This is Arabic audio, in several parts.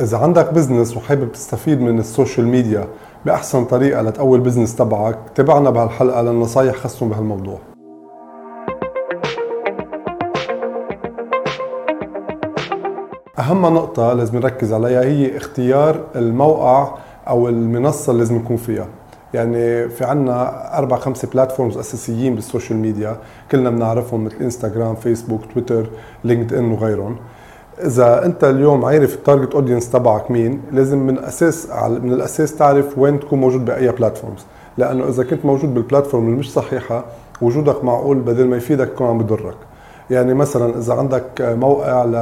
إذا عندك business وحابب تستفيد من ال social media بأحسن طريقة لتقوي ال business تبعك تابعنا بهالحلقة للنصايح خاصة بهالموضوع. أهم نقطة لازم نركز عليها هي اختيار الموقع أو المنصة اللي لازم نكون فيها. يعني في عنا أربع خمسة platforms أساسيين بال social media كلنا بنعرفهم مثل انستغرام فيسبوك تويتر لينكد إن وغيرهم. إذا أنت اليوم عارف ال target audience تبعك مين لازم من أساس من الأساس تعرف وين تكون موجود بأي platforms لأنه إذا كنت موجود بال platform اللي مش صحيحة وجودك معقول بدل ما يفيدك يكون عم بضرك. يعني مثلا إذا عندك موقع ل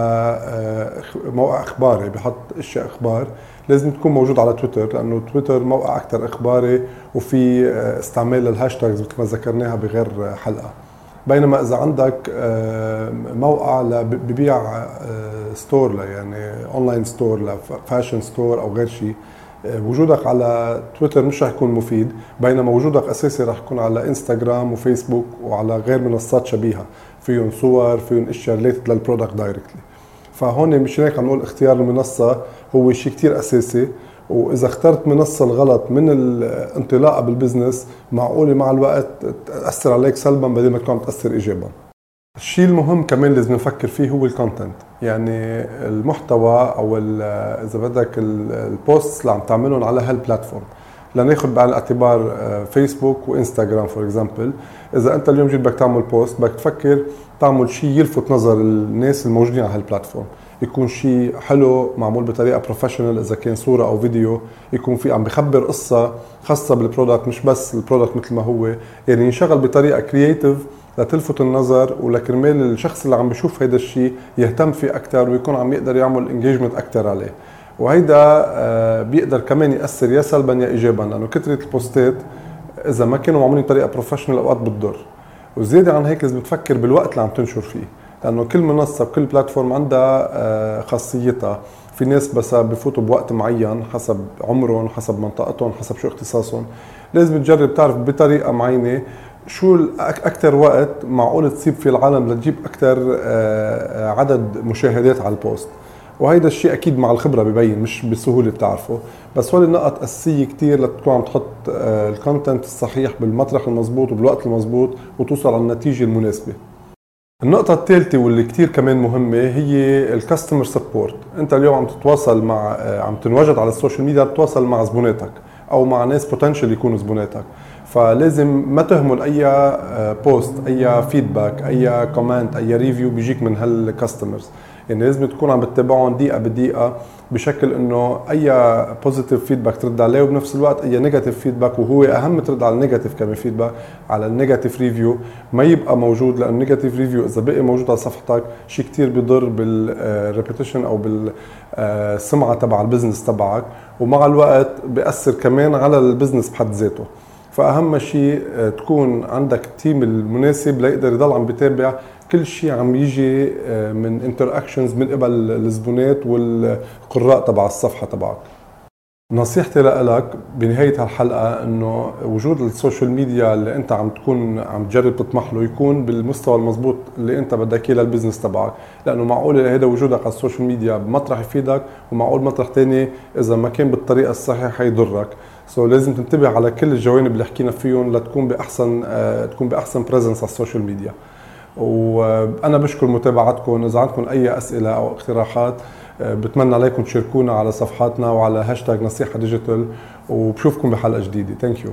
موقع إخباري بحط إشياء إخبار لازم تكون موجود على تويتر لأنه تويتر موقع أكثر إخباري وفي استعمال لل hashtags مثل ما ذكرناها بغير حلقة. بينما إذا عندك آه، موقع ببيع store آه، يعني online store ل fashion store أو غير شيء آه، وجودك على تويتر مش رح يكون مفيد بينما وجودك أساسي رح يكون على انستغرام وفيسبوك وعلى غير منصات شبيهه فيهم صور فيهم أشياء related لل product directly فهون مش هيك عم نقول اختيار المنصة هو شيء كثير أساسي. وإذا اخترت منصة الغلط من الانطلاقه بالبزنس معقولة مع الوقت تأثر عليك سلبا بدل ما تكون تاثر ايجابا. الشيء المهم كمان لازم نفكر فيه هو ال content يعني المحتوى أو إذا بدك ال post اللي عم تعملهم على هال platform لناخذ بعين الاعتبار فيسبوك وإنستغرام for example إذا أنت اليوم جيت بدك تعمل post بدك تفكر تعمل شيء يلفت نظر الناس الموجودين على هال platform يكون شيء حلو معمول بطريقة professional إذا كان صورة أو فيديو يكون في عم بخبر قصة خاصة بال product مش بس ال product مثل ما هو. يعني ينشغل بطريقة creative لتلفت النظر ولكرمال الشخص اللي عم بيشوف هيدا الشيء يهتم فيه أكثر ويكون عم يقدر يعمل engagement أكثر عليه. وهيدا آه، بيقدر كمان يأثر يا سلبا يا ايجابا لأنه كثره ال postات إذا ما كانوا معمولين بطريقة professional أوقات بتضر. وزيادة عن هيك لازم تفكر بالوقت اللي عم تنشر فيه. لأنه كل منصة وكل platform عندها آه، خاصيتها. في ناس بس بفوتوا بوقت معين حسب عمرهم حسب منطقتهم حسب شو اختصاصهم. لازم تجرب تعرف بطريقة معينة شو أكثر وقت معقول تصيب فيه العالم لتجيب أكثر آه، آه، عدد مشاهدات على ال post. وهيدا الشيء أكيد مع الخبرة ببين مش بسهولة بتعرفه. بس هول النقط أساسية كثير لتكون عم تحط ال content الصحيح بالمطرح المضبوط وبالوقت المضبوط وتوصل على النتيجة المناسبة. النقطة الثالثة واللي كتير كمان مهمة هي ال customer support، أنت اليوم عم تتواصل مع عم تنوجد على ال social media تتواصل مع زبوناتك أو مع ناس potential يكونوا زبوناتك، فلازم ما تهمل أي post، أي feedback، أي comment، أي review بيجيك من هال customers، يعني لازم تكون عم تتابعهم دقيقة بدقيقة بشكل إنه أي positive feedback ترد عليه وبنفس الوقت أي negative feedback وهو أهم ترد على ال negative كمان feedback على ال negative review ما يبقى موجود لأنه ال negative review إذا بقي موجود على صفحتك شيء كثير بيضر بال reputation أو بالسمعة تبع ال business تبعك ومع الوقت بيأثر كمان على ال business بحد ذاته. فأهم شيء تكون عندك ال team المناسب ليقدر يضل عم بيتابع كل شيء عم يجي آه، من interactions من قبل الزبونات والقراء تبع الصفحة تبعك. نصيحتي لك بنهاية هالحلقة إنه وجود ال social media اللي أنت عم تكون عم تجرب تطمح له يكون بالمستوى المضبوط اللي أنت بدك إياه لل business تبعك، لأنه معقول هذا وجودك على ال social media بمطرح يفيدك ومعقول مطرح ثاني إذا ما كان بالطريقة الصحيحة يضرك، so لازم تنتبه على كل الجوانب اللي حكينا فيهم لتكون بأحسن آه تكون بأحسن presence على ال social media. وأنا بشكر متابعتكم إذا عندكم أي أسئلة أو اقتراحات آه، بتمنى عليكم تشاركونا على صفحاتنا وعلى هاشتاج نصيحة digital وبشوفكم بحلقة جديدة. thank you